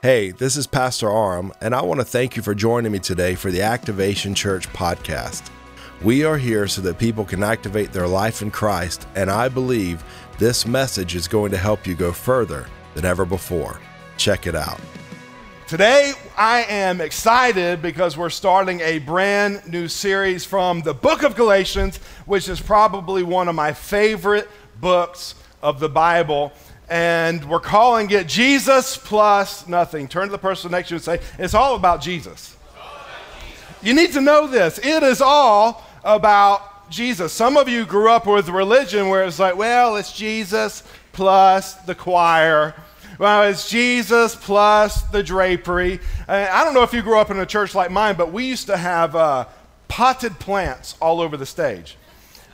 Hey, this is Pastor Aram, and I want to thank you for joining me today for the Activation Church podcast. We are here so that people can activate their life in Christ, and I believe this message is going to help you go further than ever before. Check it out. Today, I am excited because we're starting a brand new series from the book of Galatians, which is probably one of my favorite books of the Bible and we're calling it Jesus plus nothing. Turn to the person next to you and say, It's all about Jesus. You need to know this. It is all about Jesus. Some of you grew up with religion where it's like, well, it's Jesus plus the choir. Well, it's Jesus plus the drapery. I don't know if you grew up in a church like mine, but we used to have uh, potted plants all over the stage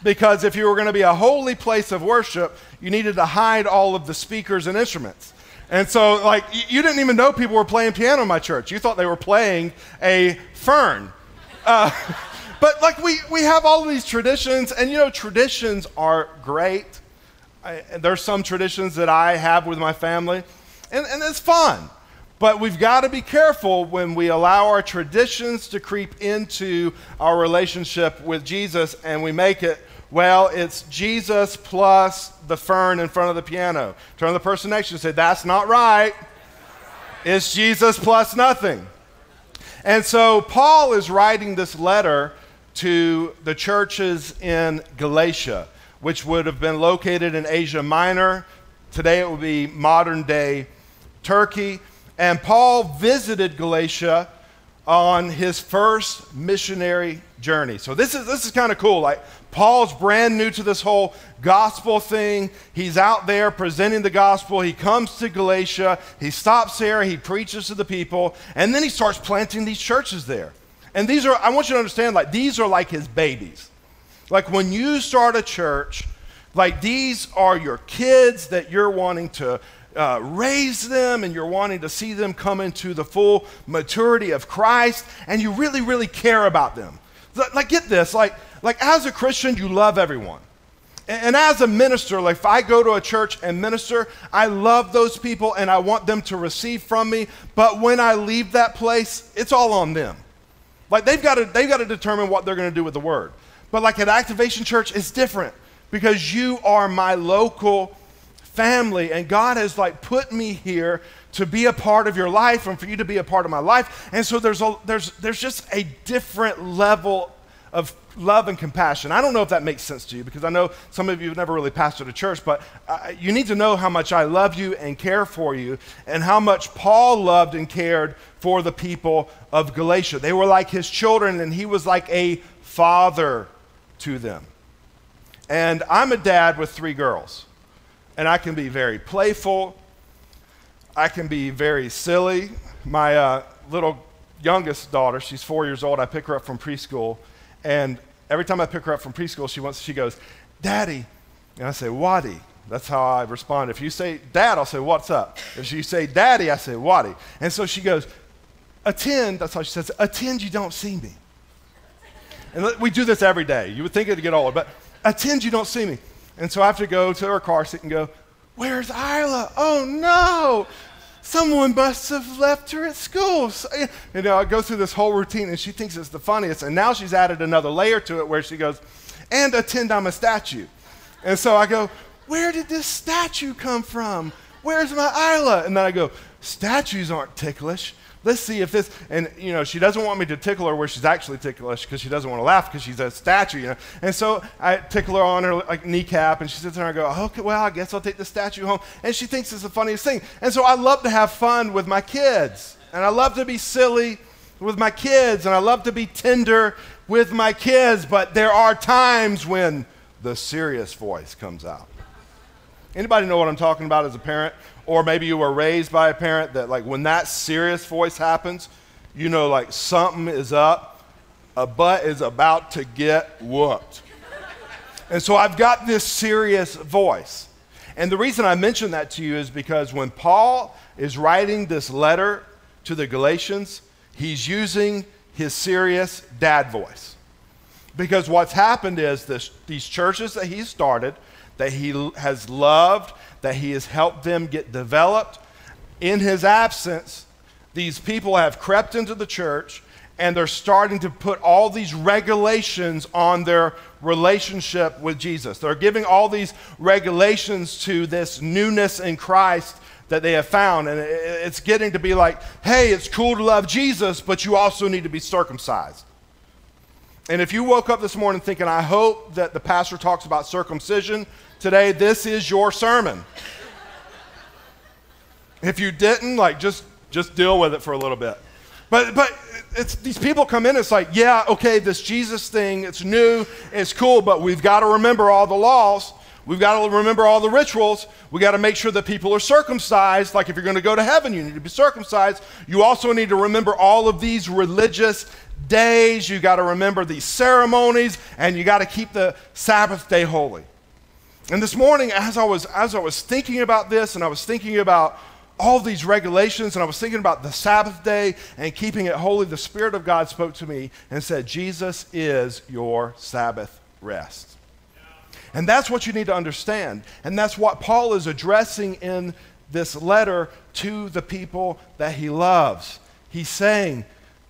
because if you were going to be a holy place of worship, you needed to hide all of the speakers and instruments. And so, like, you didn't even know people were playing piano in my church. You thought they were playing a fern. Uh, but, like, we, we have all of these traditions, and, you know, traditions are great. I, there's some traditions that I have with my family, and, and it's fun. But we've got to be careful when we allow our traditions to creep into our relationship with Jesus and we make it well, it's Jesus plus the fern in front of the piano. Turn to the person next to you and say, That's not right. It's Jesus plus nothing. And so Paul is writing this letter to the churches in Galatia, which would have been located in Asia Minor. Today it would be modern day Turkey. And Paul visited Galatia on his first missionary journey. So this is this is kind of cool. Like Paul's brand new to this whole gospel thing. He's out there presenting the gospel. He comes to Galatia. He stops there. He preaches to the people. And then he starts planting these churches there. And these are, I want you to understand, like, these are like his babies. Like, when you start a church, like, these are your kids that you're wanting to uh, raise them and you're wanting to see them come into the full maturity of Christ and you really, really care about them. Like, get this, like, like as a Christian, you love everyone. And, as a minister, like if I go to a church and minister, I love those people and I want them to receive from me. But when I leave that place, it's all on them. Like they've got to, they've got to determine what they're going to do with the word. But like at Activation Church, it's different because you are my local family and God has like put me here to be a part of your life and for you to be a part of my life. And so there's a, there's there's just a different level of love and compassion. I don't know if that makes sense to you because I know some of you have never really pastored a church, but uh, you need to know how much I love you and care for you and how much Paul loved and cared for the people of Galatia. They were like his children and he was like a father to them. And I'm a dad with three girls, and I can be very playful. I can be very silly. My uh, little youngest daughter, she's four years old. I pick her up from preschool and every time I pick her up from preschool, she wants, she goes, Daddy. And I say, Waddy. That's how I respond. If you say dad, I'll say, What's up? If you say daddy, I say, Waddy. And so she goes, Attend. That's how she says, Attend, you don't see me. And we do this every day. You would think it'd get older, but attend, you don't see me. And so I have to go to her car seat and go, Where's Isla? Oh no someone must have left her at school. So, uh, you know, I go through this whole routine and she thinks it's the funniest. And now she's added another layer to it where she goes, and attend I'm a statue. And so I go, where did this statue come from? Where's my Isla? And then I go, statues aren't ticklish let's see if this, and you know, she doesn't want me to tickle her where she's actually ticklish because she doesn't want to laugh because she's a statue, you know. And so I tickle her on her like kneecap and she sits there and I go, okay, well, I guess I'll take the statue home. And she thinks it's the funniest thing. And so I love to have fun with my kids. And I love to be silly with my kids. And I love to be tender with my kids. But there are times when the serious voice comes out. Anybody know what I'm talking about as a parent? Or maybe you were raised by a parent that, like, when that serious voice happens, you know, like, something is up, a butt is about to get whooped. and so I've got this serious voice. And the reason I mention that to you is because when Paul is writing this letter to the Galatians, he's using his serious dad voice. Because what's happened is this, these churches that he started, that he has loved, that he has helped them get developed. In his absence, these people have crept into the church and they're starting to put all these regulations on their relationship with Jesus. They're giving all these regulations to this newness in Christ that they have found. And it's getting to be like, hey, it's cool to love Jesus, but you also need to be circumcised. And if you woke up this morning thinking, I hope that the pastor talks about circumcision today, this is your sermon. if you didn't, like, just, just deal with it for a little bit. But, but it's, these people come in, it's like, yeah, okay, this Jesus thing, it's new, it's cool, but we've got to remember all the laws. We've got to remember all the rituals. We got to make sure that people are circumcised. Like if you're going to go to heaven, you need to be circumcised. You also need to remember all of these religious days, you got to remember these ceremonies, and you got to keep the Sabbath day holy. And this morning, as I, was, as I was thinking about this, and I was thinking about all these regulations, and I was thinking about the Sabbath day and keeping it holy, the Spirit of God spoke to me and said, Jesus is your Sabbath rest. And that's what you need to understand. And that's what Paul is addressing in this letter to the people that he loves. He's saying,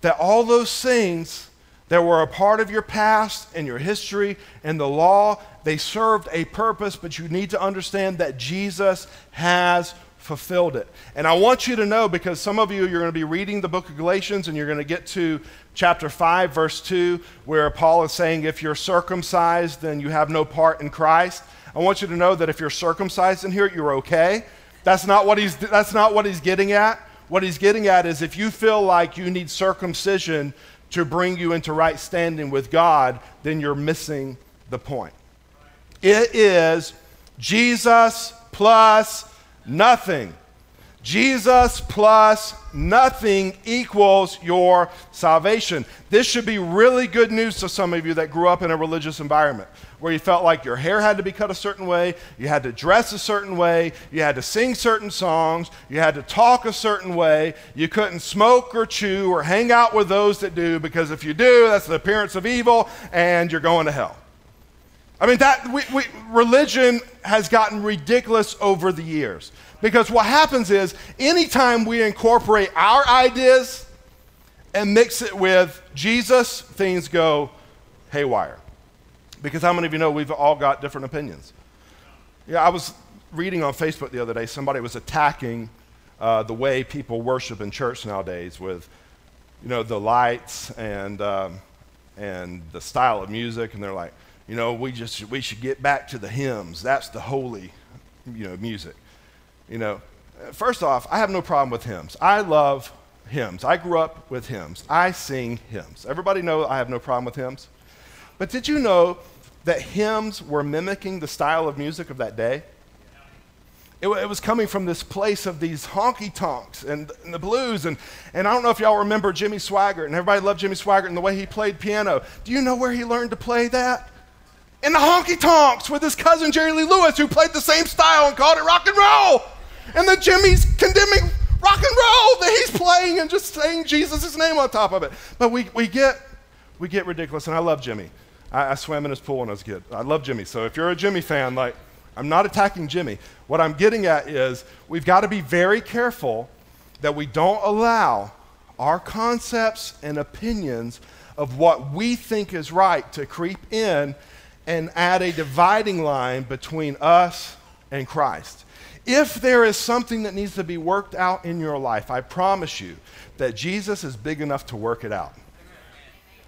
that all those things that were a part of your past and your history and the law, they served a purpose, but you need to understand that Jesus has fulfilled it. And I want you to know because some of you, you're going to be reading the book of Galatians and you're going to get to chapter 5, verse 2, where Paul is saying, if you're circumcised, then you have no part in Christ. I want you to know that if you're circumcised in here, you're okay. That's not what he's, that's not what he's getting at. What he's getting at is if you feel like you need circumcision to bring you into right standing with God, then you're missing the point. It is Jesus plus nothing. Jesus plus nothing equals your salvation. This should be really good news to some of you that grew up in a religious environment where you felt like your hair had to be cut a certain way, you had to dress a certain way, you had to sing certain songs, you had to talk a certain way, you couldn't smoke or chew or hang out with those that do because if you do, that's the appearance of evil and you're going to hell. I mean, that we, we, religion has gotten ridiculous over the years. Because what happens is, anytime we incorporate our ideas and mix it with Jesus, things go haywire. Because how many of you know we've all got different opinions? Yeah, I was reading on Facebook the other day, somebody was attacking uh, the way people worship in church nowadays with, you know, the lights and, um, and the style of music. And they're like, you know, we just, we should get back to the hymns. That's the holy, you know, music. You know, first off, I have no problem with hymns. I love hymns. I grew up with hymns. I sing hymns. Everybody know I have no problem with hymns. But did you know that hymns were mimicking the style of music of that day? It, it was coming from this place of these honky tonks and, and, the blues. And, and I don't know if y'all remember Jimmy Swaggart, and everybody loved Jimmy Swaggart and the way he played piano. Do you know where he learned to play that? In the honky tonks with his cousin Jerry Lee Lewis, who played the same style and called it rock and roll and then Jimmy's condemning rock and roll that he's playing and just saying Jesus' name on top of it. But we, we, get, we get ridiculous, and I love Jimmy. I, I swam in his pool when I was a kid. I love Jimmy. So if you're a Jimmy fan, like, I'm not attacking Jimmy. What I'm getting at is we've got to be very careful that we don't allow our concepts and opinions of what we think is right to creep in and add a dividing line between us and Christ. If there is something that needs to be worked out in your life, I promise you that Jesus is big enough to work it out.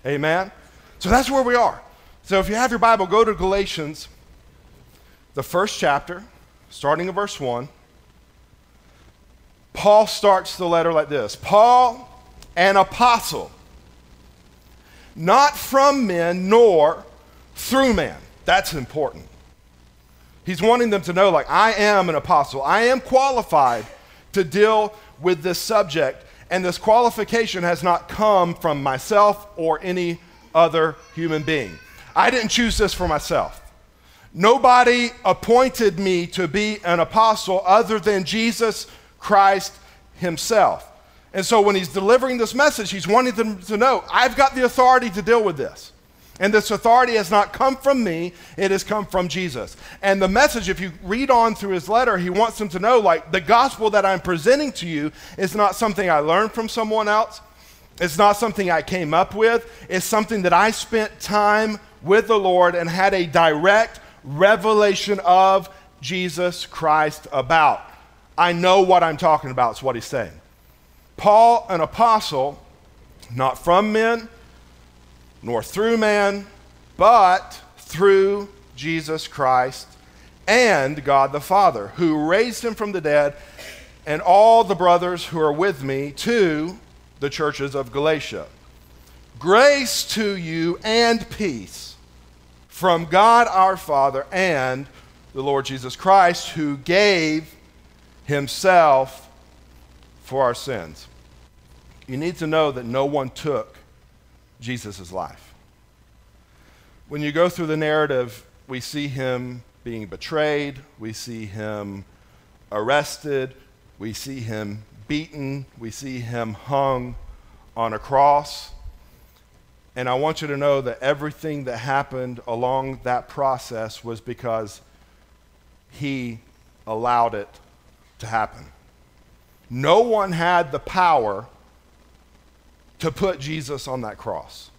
Amen? So that's where we are. So if you have your Bible, go to Galatians, the first chapter, starting in verse 1. Paul starts the letter like this Paul, an apostle, not from men nor through man. That's important. He's wanting them to know, like, I am an apostle. I am qualified to deal with this subject. And this qualification has not come from myself or any other human being. I didn't choose this for myself. Nobody appointed me to be an apostle other than Jesus Christ himself. And so when he's delivering this message, he's wanting them to know I've got the authority to deal with this. And this authority has not come from me, it has come from Jesus. And the message, if you read on through his letter, he wants them to know like the gospel that I'm presenting to you is not something I learned from someone else. It's not something I came up with. It's something that I spent time with the Lord and had a direct revelation of Jesus Christ about. I know what I'm talking about, is what he's saying. Paul, an apostle, not from men, nor through man, but through Jesus Christ and God the Father, who raised him from the dead, and all the brothers who are with me to the churches of Galatia. Grace to you and peace from God our Father and the Lord Jesus Christ, who gave himself for our sins. You need to know that no one took Jesus' life. When you go through the narrative, we see him being betrayed, we see him arrested, we see him beaten, we see him hung on a cross. And I want you to know that everything that happened along that process was because he allowed it to happen. No one had the power to put Jesus on that cross.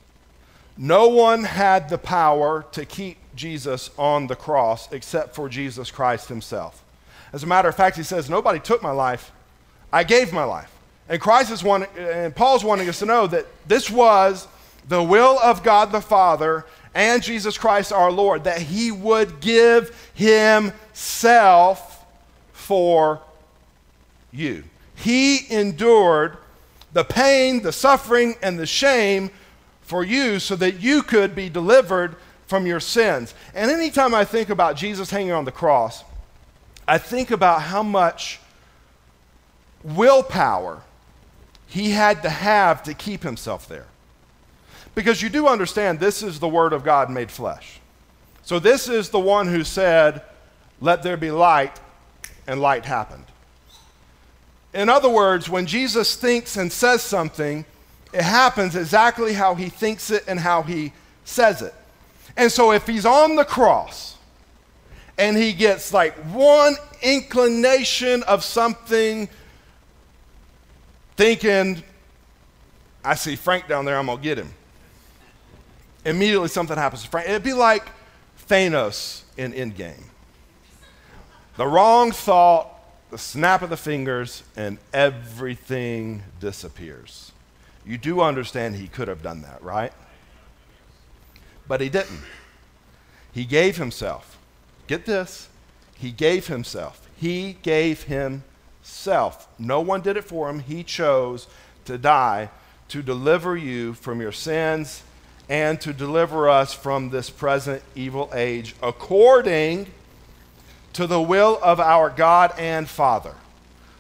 No one had the power to keep Jesus on the cross except for Jesus Christ himself. As a matter of fact, he says, Nobody took my life, I gave my life. And Christ is wanting, and Paul's wanting us to know that this was the will of God the Father and Jesus Christ our Lord, that he would give himself for you. He endured the pain, the suffering, and the shame for you so that you could be delivered from your sins. And anytime I think about Jesus hanging on the cross, I think about how much willpower he had to have to keep himself there. Because you do understand this is the Word of God made flesh. So this is the one who said, Let there be light, and light happened. In other words, when Jesus thinks and says something, it happens exactly how he thinks it and how he says it. And so if he's on the cross and he gets like one inclination of something, thinking, I see Frank down there, I'm going to get him. Immediately something happens to Frank. It'd be like Thanos in Endgame. The wrong thought the snap of the fingers, and everything disappears. You do understand he could have done that, right? But he didn't. He gave himself. Get this. He gave himself. He gave himself. No one did it for him. He chose to die to deliver you from your sins and to deliver us from this present evil age according to the will of our God and Father.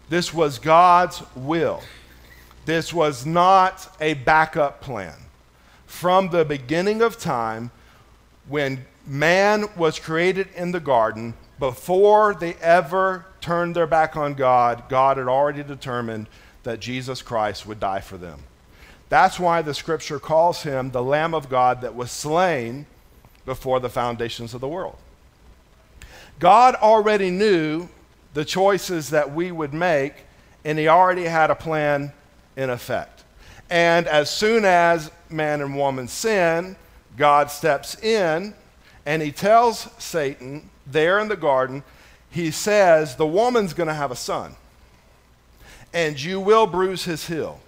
This was God's will. This was not a backup plan. From the beginning of time, when man was created in the garden, before they ever turned their back on God, God had already determined that Jesus Christ would die for them. That's why the scripture calls him the Lamb of God that was slain before the foundations of the world. God already knew the choices that we would make, and He already had a plan in effect. And as soon as man and woman sin, God steps in and He tells Satan there in the garden, He says, The woman's going to have a son, and you will bruise his heel.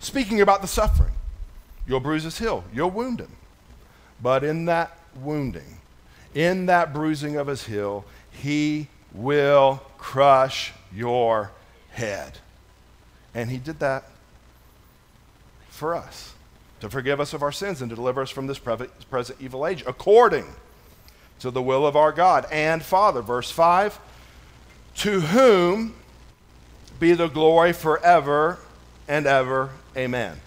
Speaking about the suffering, you'll bruise his heel, you'll wound him. But in that wounding, in that bruising of his heel, he will crush your head. And he did that for us to forgive us of our sins and to deliver us from this present evil age, according to the will of our God and Father. Verse 5 To whom be the glory forever and ever. Amen.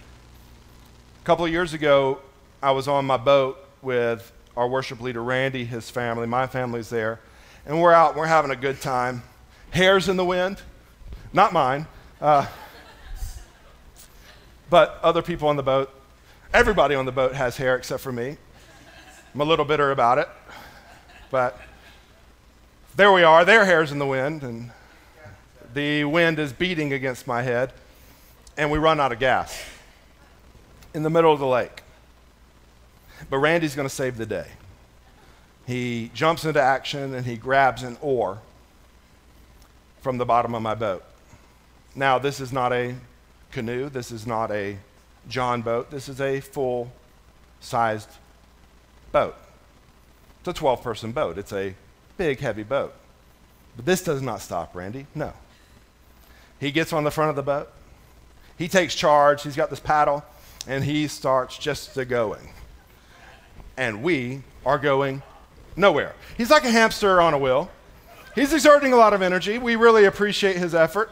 A couple of years ago, I was on my boat with our worship leader, Randy, his family. My family's there and we're out, and we're having a good time. Hairs in the wind, not mine, uh, but other people on the boat. Everybody on the boat has hair except for me. I'm a little bitter about it. But there we are. Their hair's in the wind, and the wind is beating against my head, and we run out of gas in the middle of the lake. But Randy's going to save the day. He jumps into action and he grabs an oar from the bottom of my boat. Now, this is not a canoe, this is not a John boat, this is a full sized boat. It's a 12 person boat, it's a big, heavy boat. But this does not stop Randy. No. He gets on the front of the boat. He takes charge. He's got this paddle, and he starts just to going. And we are going nowhere. He's like a hamster on a wheel. He's exerting a lot of energy. We really appreciate his effort,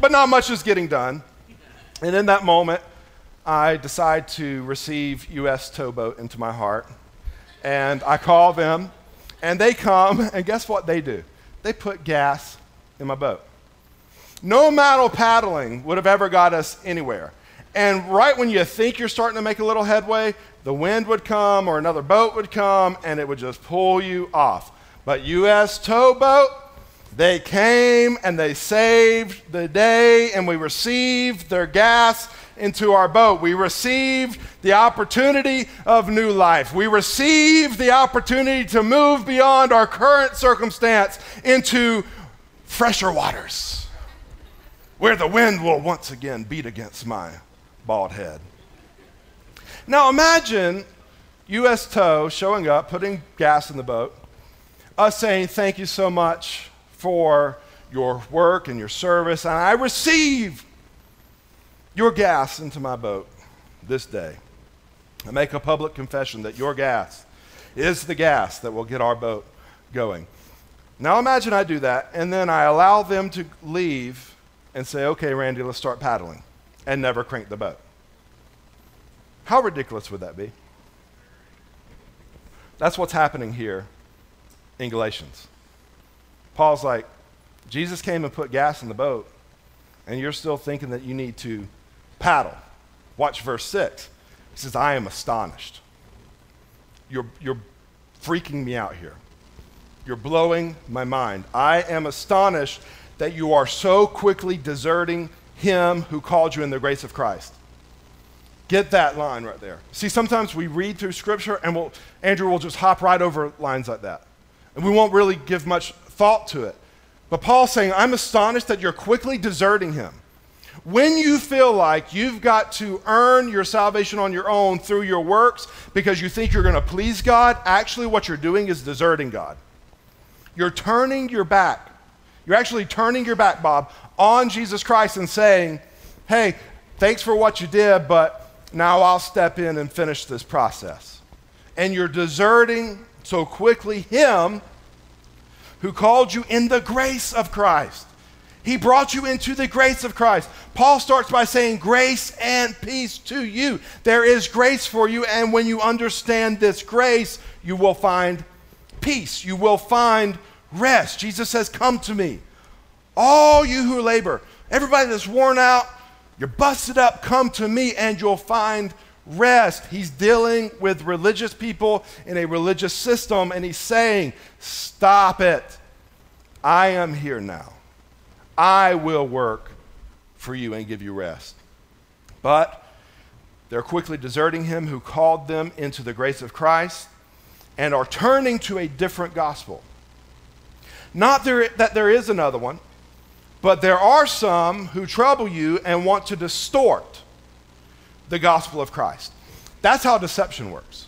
but not much is getting done. And in that moment, I decide to receive U.S. Towboat into my heart. And I call them, and they come, and guess what they do? They put gas in my boat. No amount of paddling would have ever got us anywhere. And right when you think you're starting to make a little headway, the wind would come or another boat would come and it would just pull you off. But U.S. towboat, they came and they saved the day and we received their gas into our boat. We received the opportunity of new life. We received the opportunity to move beyond our current circumstance into fresher waters where the wind will once again beat against my bald head. Now imagine U.S. Tow showing up, putting gas in the boat, us saying, Thank you so much for your work and your service, and I receive your gas into my boat this day. I make a public confession that your gas is the gas that will get our boat going. Now imagine I do that, and then I allow them to leave and say, Okay, Randy, let's start paddling, and never crank the boat. How ridiculous would that be? That's what's happening here in Galatians. Paul's like, Jesus came and put gas in the boat, and you're still thinking that you need to paddle. Watch verse 6. He says, I am astonished. You're, you're freaking me out here. You're blowing my mind. I am astonished that you are so quickly deserting him who called you in the grace of Christ. Get that line right there. See, sometimes we read through scripture and we'll, Andrew will just hop right over lines like that. And we won't really give much thought to it. But Paul's saying, I'm astonished that you're quickly deserting him. When you feel like you've got to earn your salvation on your own through your works because you think you're going to please God, actually what you're doing is deserting God. You're turning your back. You're actually turning your back, Bob, on Jesus Christ and saying, hey, thanks for what you did, but now I'll step in and finish this process. And you're deserting so quickly Him who called you in the grace of Christ. He brought you into the grace of Christ. Paul starts by saying, Grace and peace to you. There is grace for you, and when you understand this grace, you will find peace. You will find rest. Jesus says, Come to me. All you who labor, everybody that's worn out, you're busted up, come to me and you'll find rest. He's dealing with religious people in a religious system and he's saying, Stop it. I am here now. I will work for you and give you rest. But they're quickly deserting him who called them into the grace of Christ and are turning to a different gospel. Not there, that there is another one, but there are some who trouble you and want to distort the gospel of Christ. That's how deception works.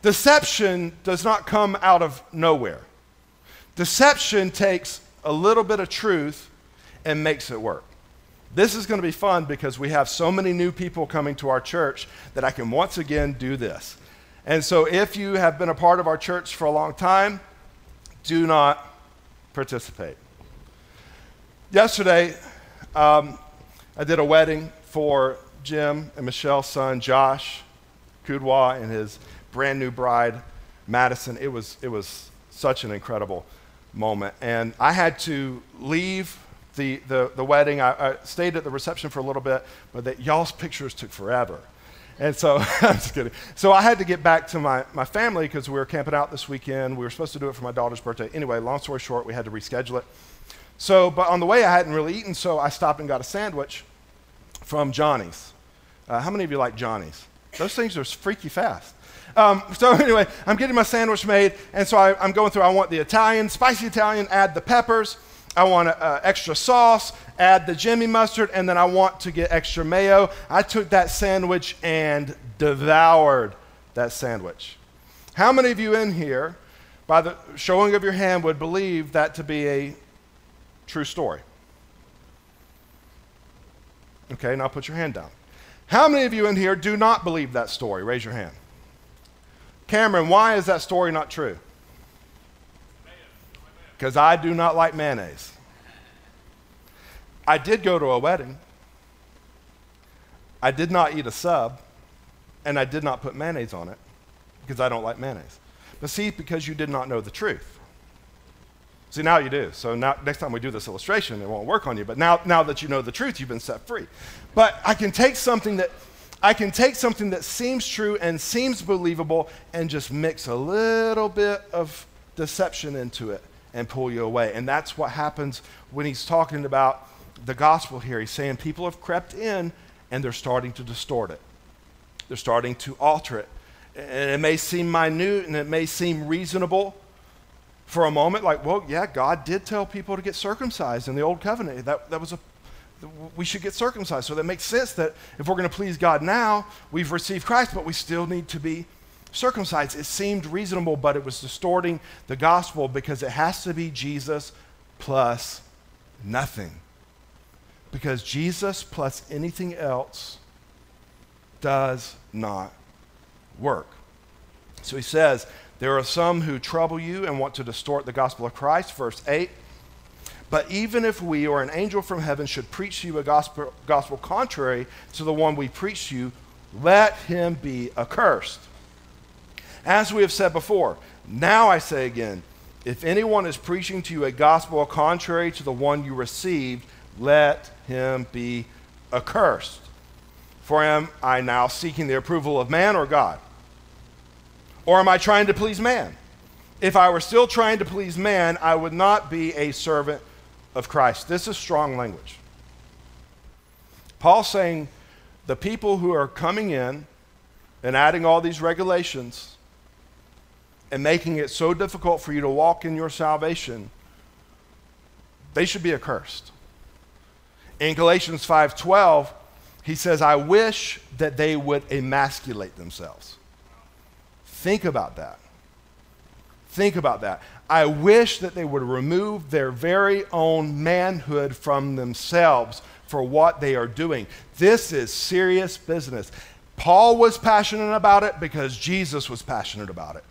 Deception does not come out of nowhere. Deception takes a little bit of truth and makes it work. This is going to be fun because we have so many new people coming to our church that I can once again do this. And so, if you have been a part of our church for a long time, do not participate. Yesterday, um, I did a wedding for Jim and Michelle's son, Josh Kudwa, and his brand new bride, Madison. It was, it was such an incredible moment. And I had to leave the, the, the wedding. I, I stayed at the reception for a little bit, but y'all's pictures took forever. And so, I'm just kidding. So I had to get back to my, my family because we were camping out this weekend. We were supposed to do it for my daughter's birthday. Anyway, long story short, we had to reschedule it. So, but on the way, I hadn't really eaten, so I stopped and got a sandwich from Johnny's. Uh, how many of you like Johnny's? Those things are freaky fast. Um, so anyway, I'm getting my sandwich made, and so I, am going through. I want the Italian, spicy Italian. Add the peppers. I want uh, extra sauce. Add the Jimmy mustard, and then I want to get extra mayo. I took that sandwich and devoured that sandwich. How many of you in here, by the showing of your hand, would believe that to be a true story? Okay, now put your hand down. How many of you in here do not believe that story? Raise your hand. Cameron, why is that story not true? Because I do not like mayonnaise. I did go to a wedding. I did not eat a sub, and I did not put mayonnaise on it because I don't like mayonnaise. But see, because you did not know the truth. See, now you do. So now, next time we do this illustration, it won't work on you. But now, now that you know the truth, you've been set free. But I can take something that I can take something that seems true and seems believable and just mix a little bit of deception into it and pull you away. And that's what happens when he's talking about the gospel here. He's saying people have crept in and they're starting to distort it, they're starting to alter it. And it may seem minute and it may seem reasonable for a moment, like, well, yeah, God did tell people to get circumcised in the old covenant. That, that was a we should get circumcised. So that makes sense that if we're going to please God now, we've received Christ, but we still need to be circumcised. It seemed reasonable, but it was distorting the gospel because it has to be Jesus plus nothing. Because Jesus plus anything else does not work. So he says, There are some who trouble you and want to distort the gospel of Christ. Verse 8 but even if we or an angel from heaven should preach to you a gospel, gospel contrary to the one we preach to you, let him be accursed. As we have said before, now I say again, if anyone is preaching to you a gospel contrary to the one you received, let him be accursed. For am I now seeking the approval of man or God? Or am I trying to please man? If I were still trying to please man, I would not be a servant of Christ. This is strong language. Paul's saying the people who are coming in and adding all these regulations and making it so difficult for you to walk in your salvation, they should be accursed. In Galatians 5:12, he says, "I wish that they would emasculate themselves." Think about that. Think about that. I wish that they would remove their very own manhood from themselves for what they are doing. This is serious business. Paul was passionate about it because Jesus was passionate about it.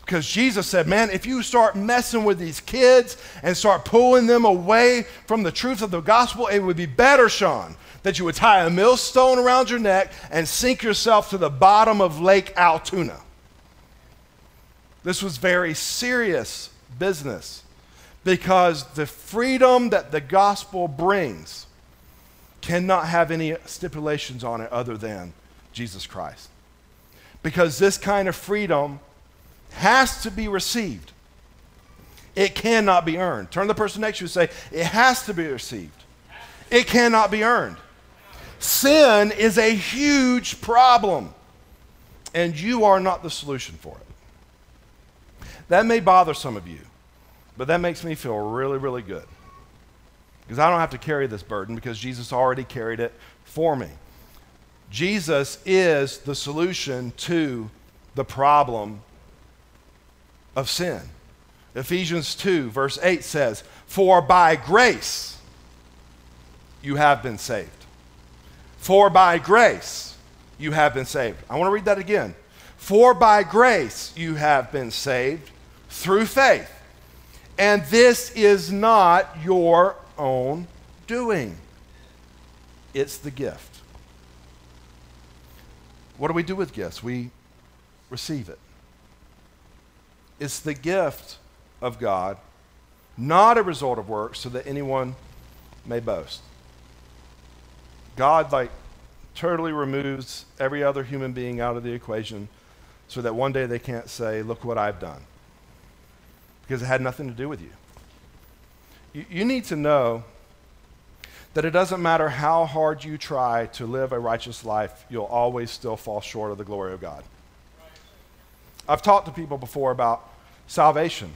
Because Jesus said, Man, if you start messing with these kids and start pulling them away from the truth of the gospel, it would be better, Sean, that you would tie a millstone around your neck and sink yourself to the bottom of Lake Allatoona. This was very serious business because the freedom that the gospel brings cannot have any stipulations on it other than Jesus Christ. Because this kind of freedom has to be received. It cannot be earned. Turn the person next to you and say, It has to be received. It cannot be earned. Sin is a huge problem, and you are not the solution for it. That may bother some of you, but that makes me feel really, really good. Because I don't have to carry this burden because Jesus already carried it for me. Jesus is the solution to the problem of sin. Ephesians 2, verse 8 says, For by grace you have been saved. For by grace you have been saved. I want to read that again. For by grace you have been saved through faith. And this is not your own doing, it's the gift. What do we do with gifts? We receive it. It's the gift of God, not a result of works, so that anyone may boast. God, like, totally removes every other human being out of the equation so that one day they can't say, Look what I've done. Because it had nothing to do with you. You, you need to know that it doesn't matter how hard you try to live a righteous life, you'll always still fall short of the glory of God. I've talked to people before about salvation.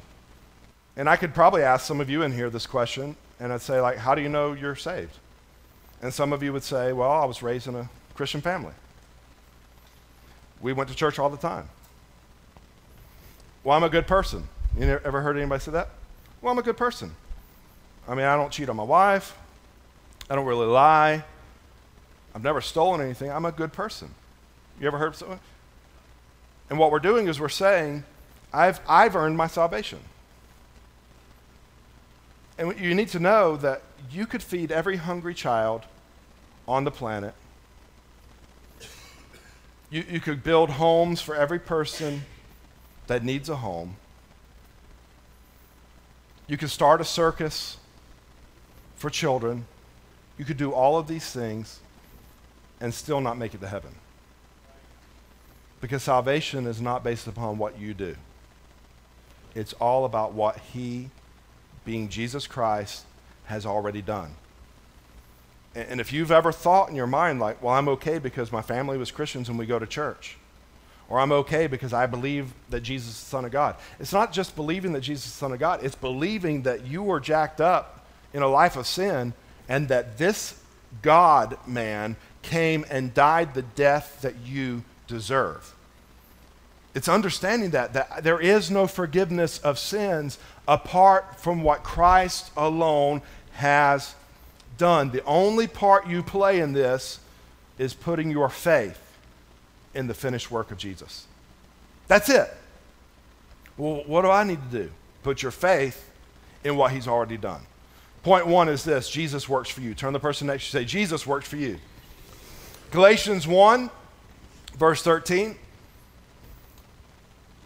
And I could probably ask some of you in here this question, and I'd say, like, how do you know you're saved? And some of you would say, well, I was raised in a Christian family. We went to church all the time. Well, I'm a good person. You ever heard anybody say that? Well, I'm a good person. I mean, I don't cheat on my wife. I don't really lie. I've never stolen anything. I'm a good person. You ever heard someone? And what we're doing is we're saying, I've, I've earned my salvation. And you need to know that you could feed every hungry child on the planet. You, you could build homes for every person that needs a home. You could start a circus for children. You could do all of these things and still not make it to heaven. Because salvation is not based upon what you do, it's all about what He, being Jesus Christ, has already done. And if you've ever thought in your mind, like, well, I'm okay because my family was Christians and we go to church, or I'm okay because I believe that Jesus is the Son of God, it's not just believing that Jesus is the Son of God, it's believing that you were jacked up in a life of sin and that this God man came and died the death that you deserve. It's understanding that, that there is no forgiveness of sins apart from what Christ alone has done. The only part you play in this is putting your faith in the finished work of Jesus. That's it. Well, what do I need to do? Put your faith in what he's already done. Point one is this Jesus works for you. Turn the person next to you say, Jesus works for you. Galatians 1, verse 13.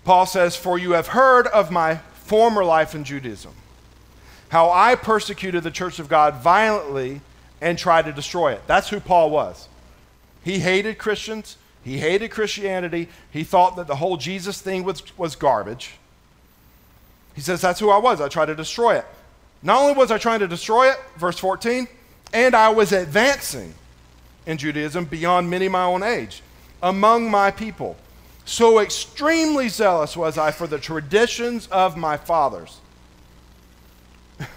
Paul says, For you have heard of my former life in Judaism, how I persecuted the church of God violently and tried to destroy it. That's who Paul was. He hated Christians, he hated Christianity, he thought that the whole Jesus thing was, was garbage. He says, That's who I was. I tried to destroy it. Not only was I trying to destroy it, verse 14, and I was advancing in Judaism beyond many my own age among my people so extremely zealous was I for the traditions of my fathers.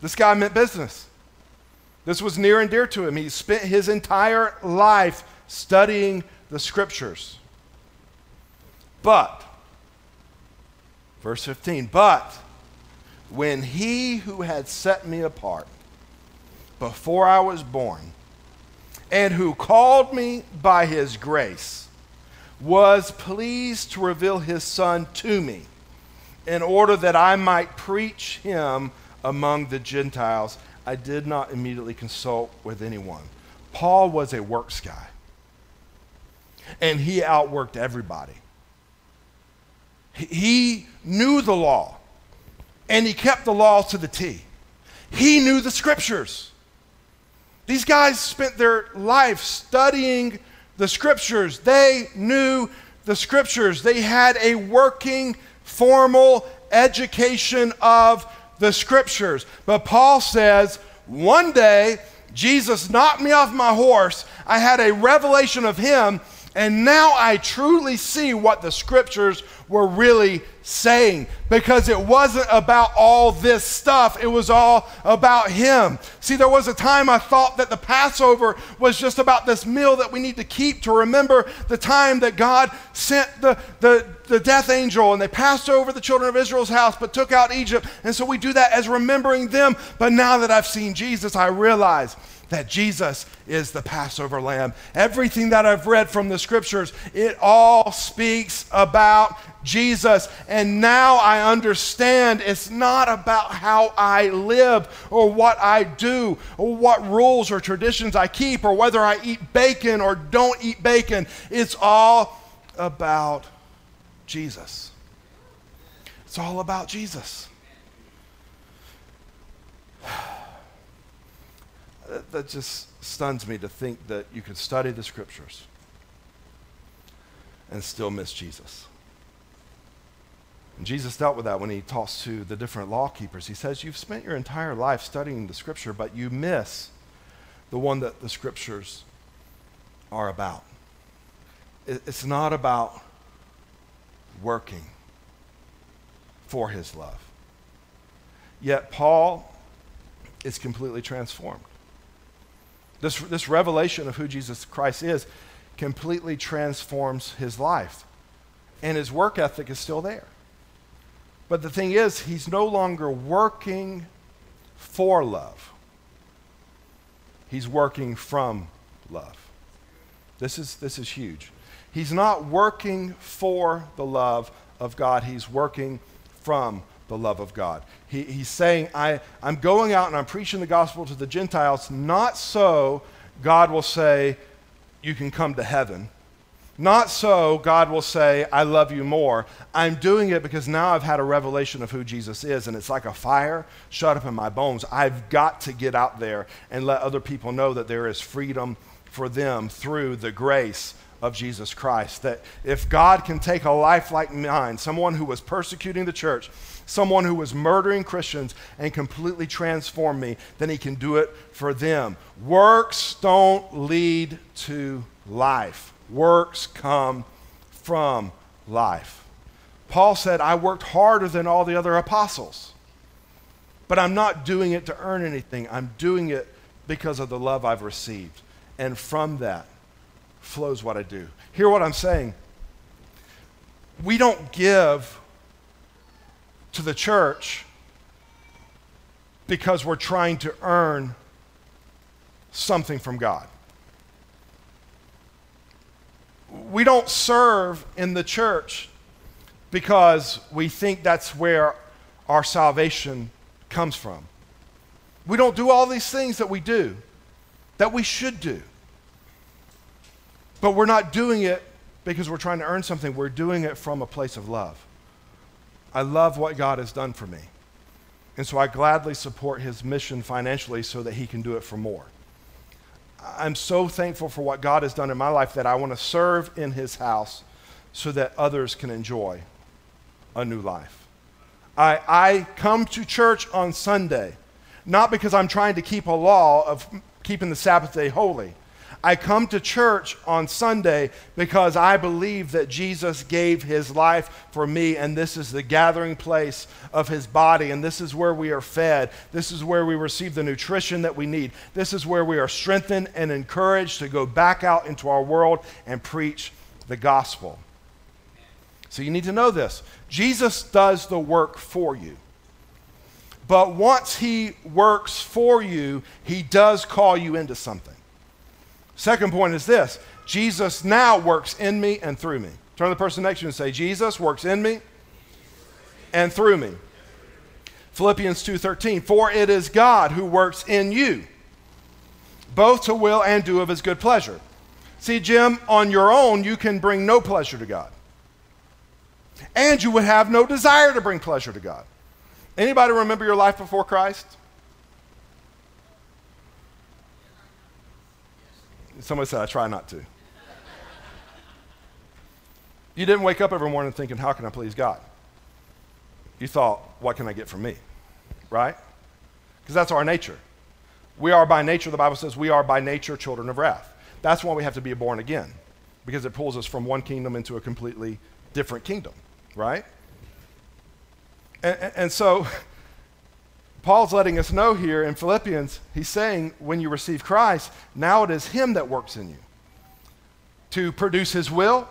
this guy meant business. This was near and dear to him. He spent his entire life studying the scriptures. But, verse 15, but when he who had set me apart before I was born, and who called me by his grace, was pleased to reveal his son to me in order that I might preach him among the Gentiles. I did not immediately consult with anyone. Paul was a works guy, and he outworked everybody. He knew the law, and he kept the law to the T. He knew the scriptures. These guys spent their life studying the scriptures. They knew the scriptures. They had a working, formal education of the scriptures. But Paul says, one day, Jesus knocked me off my horse. I had a revelation of him, and now I truly see what the scriptures were really saying because it wasn't about all this stuff, it was all about Him. See, there was a time I thought that the Passover was just about this meal that we need to keep to remember the time that God sent the, the, the death angel and they passed over the children of Israel's house but took out Egypt. And so we do that as remembering them. But now that I've seen Jesus, I realize that Jesus is the Passover lamb. Everything that I've read from the scriptures, it all speaks about Jesus. And now I understand it's not about how I live or what I do or what rules or traditions I keep or whether I eat bacon or don't eat bacon. It's all about Jesus. It's all about Jesus. That, that just stuns me to think that you could study the scriptures and still miss Jesus. And Jesus dealt with that when he talks to the different law keepers. He says, You've spent your entire life studying the scripture, but you miss the one that the scriptures are about. It's not about working for his love. Yet Paul is completely transformed. This, this revelation of who Jesus Christ is completely transforms his life. And his work ethic is still there. But the thing is, he's no longer working for love, he's working from love. This is, this is huge. He's not working for the love of God, he's working from the love of God. He, he's saying, I, I'm going out and I'm preaching the gospel to the Gentiles, not so God will say, You can come to heaven. Not so God will say, I love you more. I'm doing it because now I've had a revelation of who Jesus is, and it's like a fire shut up in my bones. I've got to get out there and let other people know that there is freedom for them through the grace of Jesus Christ. That if God can take a life like mine, someone who was persecuting the church, someone who was murdering Christians, and completely transform me, then he can do it for them. Works don't lead to life, works come from life. Paul said, I worked harder than all the other apostles, but I'm not doing it to earn anything. I'm doing it because of the love I've received. And from that, flows what I do. Hear what I'm saying. We don't give to the church because we're trying to earn something from God. We don't serve in the church because we think that's where our salvation comes from. We don't do all these things that we do, that we should do. But we're not doing it because we're trying to earn something. We're doing it from a place of love. I love what God has done for me. And so I gladly support his mission financially so that he can do it for more. I'm so thankful for what God has done in my life that I want to serve in his house so that others can enjoy a new life. I, I come to church on Sunday not because I'm trying to keep a law of keeping the Sabbath day holy. I come to church on Sunday because I believe that Jesus gave his life for me, and this is the gathering place of his body, and this is where we are fed. This is where we receive the nutrition that we need. This is where we are strengthened and encouraged to go back out into our world and preach the gospel. So you need to know this Jesus does the work for you. But once he works for you, he does call you into something. Second point is this Jesus now works in me and through me. Turn to the person next to you and say, Jesus works in me and through me. Philippians 2:13 For it is God who works in you both to will and do of his good pleasure. See Jim, on your own you can bring no pleasure to God. And you would have no desire to bring pleasure to God. Anybody remember your life before Christ? Somebody said, I try not to. You didn't wake up every morning thinking, How can I please God? You thought, What can I get from me? Right? Because that's our nature. We are by nature, the Bible says, we are by nature children of wrath. That's why we have to be born again, because it pulls us from one kingdom into a completely different kingdom, right? And, and so Paul's letting us know here in Philippians, he's saying when you receive Christ, now it is Him that works in you to produce His will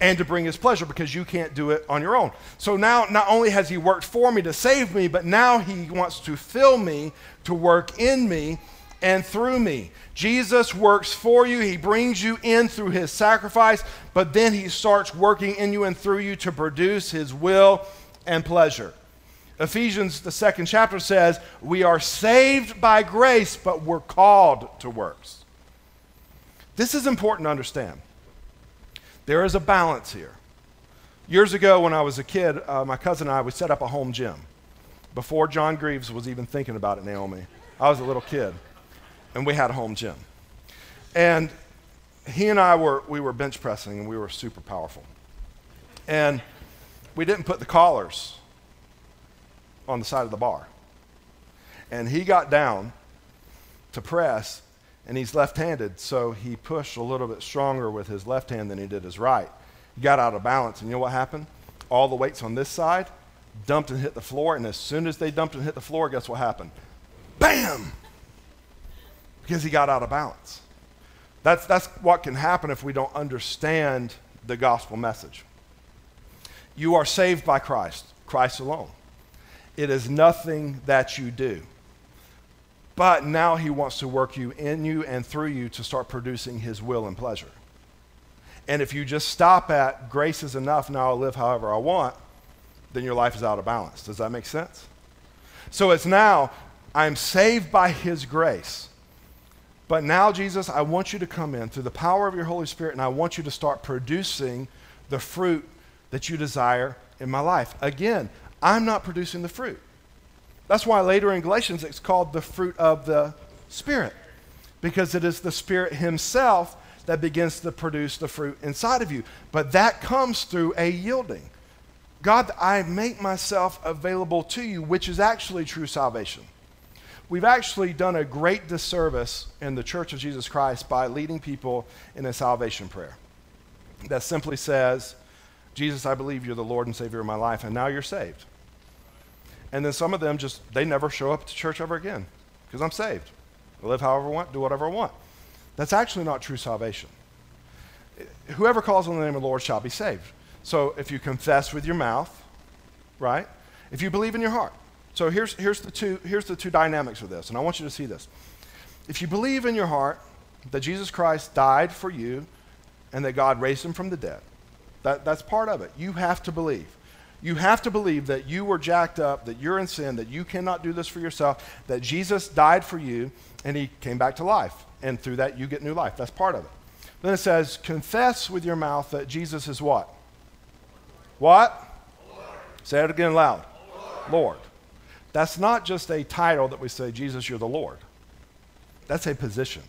and to bring His pleasure because you can't do it on your own. So now, not only has He worked for me to save me, but now He wants to fill me, to work in me and through me. Jesus works for you. He brings you in through his sacrifice, but then he starts working in you and through you to produce his will and pleasure. Ephesians, the second chapter says, We are saved by grace, but we're called to works. This is important to understand. There is a balance here. Years ago, when I was a kid, uh, my cousin and I, we set up a home gym. Before John Greaves was even thinking about it, Naomi. I was a little kid. and we had a home gym. And he and I were, we were bench pressing, and we were super powerful. And we didn't put the collars on the side of the bar. And he got down to press, and he's left handed, so he pushed a little bit stronger with his left hand than he did his right. He got out of balance, and you know what happened? All the weights on this side dumped and hit the floor, and as soon as they dumped and hit the floor, guess what happened? Bam! Because he got out of balance. That's, that's what can happen if we don't understand the gospel message. You are saved by Christ, Christ alone. It is nothing that you do. But now he wants to work you in you and through you to start producing his will and pleasure. And if you just stop at grace is enough, now I'll live however I want, then your life is out of balance. Does that make sense? So it's now, I'm saved by his grace. But now, Jesus, I want you to come in through the power of your Holy Spirit, and I want you to start producing the fruit that you desire in my life. Again, I'm not producing the fruit. That's why later in Galatians it's called the fruit of the Spirit, because it is the Spirit Himself that begins to produce the fruit inside of you. But that comes through a yielding. God, I make myself available to you, which is actually true salvation. We've actually done a great disservice in the Church of Jesus Christ by leading people in a salvation prayer that simply says, Jesus, I believe you're the Lord and Savior of my life, and now you're saved. And then some of them just, they never show up to church ever again because I'm saved. I live however I want, do whatever I want. That's actually not true salvation. Whoever calls on the name of the Lord shall be saved. So if you confess with your mouth, right? If you believe in your heart. So here's, here's, the two, here's the two dynamics of this, and I want you to see this. If you believe in your heart that Jesus Christ died for you and that God raised him from the dead, that, that's part of it. You have to believe. You have to believe that you were jacked up, that you're in sin, that you cannot do this for yourself, that Jesus died for you and he came back to life. And through that, you get new life. That's part of it. Then it says, confess with your mouth that Jesus is what? What? Lord. Say it again loud. Lord. Lord. That's not just a title that we say, Jesus, you're the Lord. That's a position.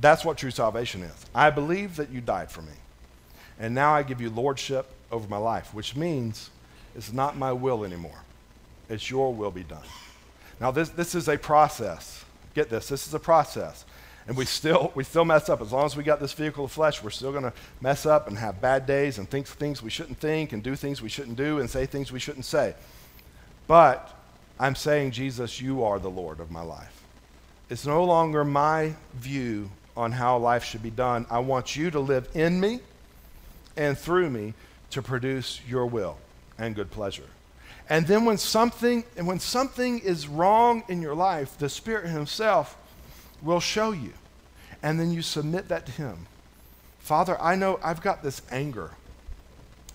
That's what true salvation is. I believe that you died for me. And now I give you lordship over my life, which means it's not my will anymore. It's your will be done. Now, this, this is a process. Get this, this is a process. And we still, we still mess up. As long as we got this vehicle of flesh, we're still going to mess up and have bad days and think things we shouldn't think and do things we shouldn't do and say things we shouldn't say. But I'm saying, Jesus, you are the Lord of my life. It's no longer my view on how life should be done. I want you to live in me and through me to produce your will and good pleasure. And then when something when something is wrong in your life, the Spirit himself will show you. And then you submit that to him. Father, I know I've got this anger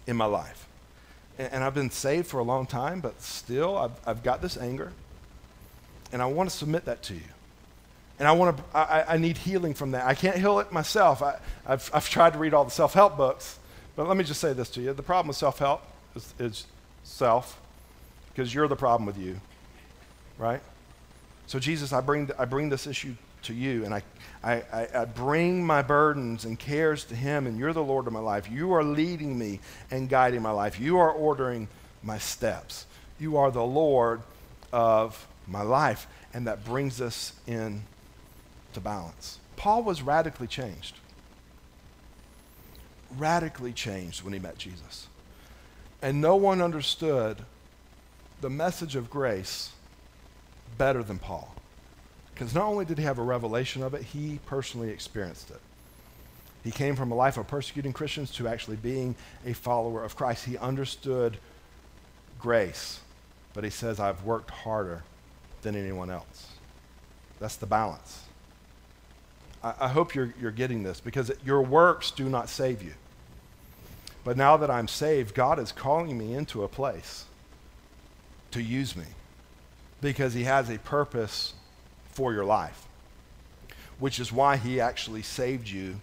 in my life. And, and I've been saved for a long time, but still I've, I've got this anger. And I want to submit that to you. And I want to, I, I need healing from that. I can't heal it myself. I, I've, I've tried to read all the self help books, but let me just say this to you. The problem with self help is, is self, because you're the problem with you, right? So, Jesus, I bring, I bring this issue to you, and I, I, I, bring my burdens and cares to Him, and you're the Lord of my life. You are leading me and guiding my life. You are ordering my steps. You are the Lord of my life. And that brings us in to balance. Paul was radically changed radically changed when he met Jesus. And no one understood the message of grace better than Paul. Because not only did he have a revelation of it, he personally experienced it. He came from a life of persecuting Christians to actually being a follower of Christ. He understood grace, but he says, I've worked harder than anyone else. That's the balance. I, I hope you're, you're getting this because your works do not save you. But now that I'm saved, God is calling me into a place to use me because He has a purpose for your life, which is why He actually saved you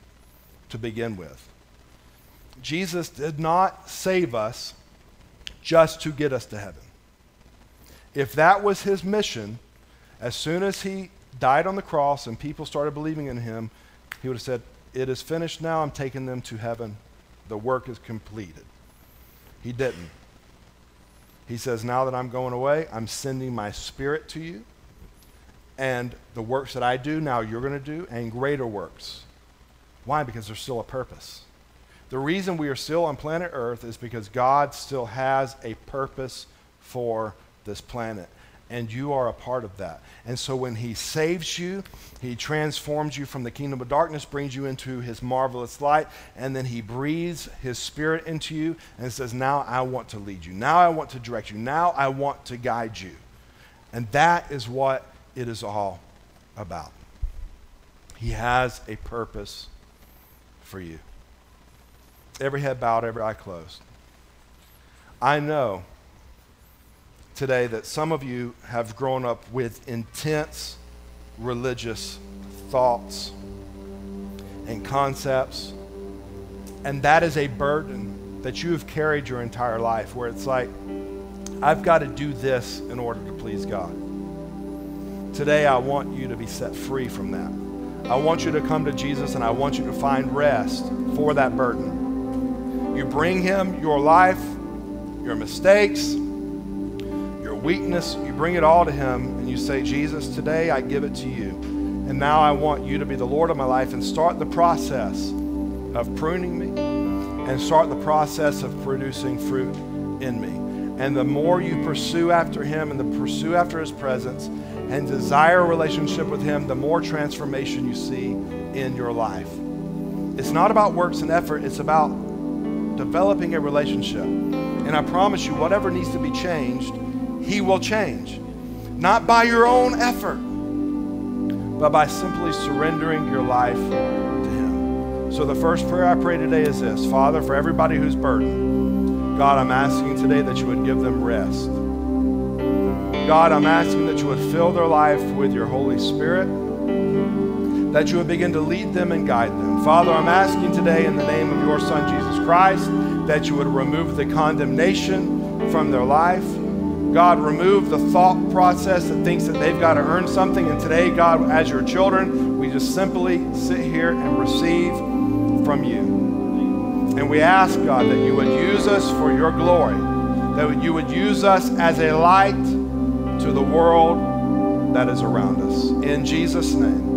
to begin with. Jesus did not save us just to get us to heaven. If that was His mission, as soon as He died on the cross and people started believing in him, he would have said, It is finished now. I'm taking them to heaven. The work is completed. He didn't. He says, Now that I'm going away, I'm sending my spirit to you. And the works that I do, now you're going to do, and greater works. Why? Because there's still a purpose. The reason we are still on planet Earth is because God still has a purpose for this planet and you are a part of that. And so when he saves you, he transforms you from the kingdom of darkness, brings you into his marvelous light, and then he breathes his spirit into you and says, Now I want to lead you. Now I want to direct you. Now I want to guide you. And that is what it is all about. He has a purpose for you. Every head bowed, every eye closed. I know today that some of you have grown up with intense religious thoughts and concepts, and that is a burden that you have carried your entire life where it's like, I've got to do this in order to please God. Today, I want you to be set free from that. I want you to come to Jesus and I want you to find rest for that burden. You bring Him your life, your mistakes, weakness, you bring it all to Him and you say, Jesus, today I give it to you. And now I want you to be the Lord of my life and start the process of pruning me and start the process of producing fruit in me. And the more you pursue after Him and the pursue after His presence and desire a relationship with Him, the more transformation you see in your life. It's not about works and effort, it's about developing a relationship. And I promise you, whatever needs to be changed he will change. Not by your own effort, but by simply surrendering your life to Him. So, the first prayer I pray today is this Father, for everybody who's burdened, God, I'm asking today that you would give them rest. God, I'm asking that you would fill their life with your Holy Spirit, that you would begin to lead them and guide them. Father, I'm asking today in the name of your Son, Jesus Christ, that you would remove the condemnation from their life. God, remove the thought process that thinks that they've got to earn something. And today, God, as your children, we just simply sit here and receive from you. And we ask, God, that you would use us for your glory, that you would use us as a light to the world that is around us. In Jesus' name.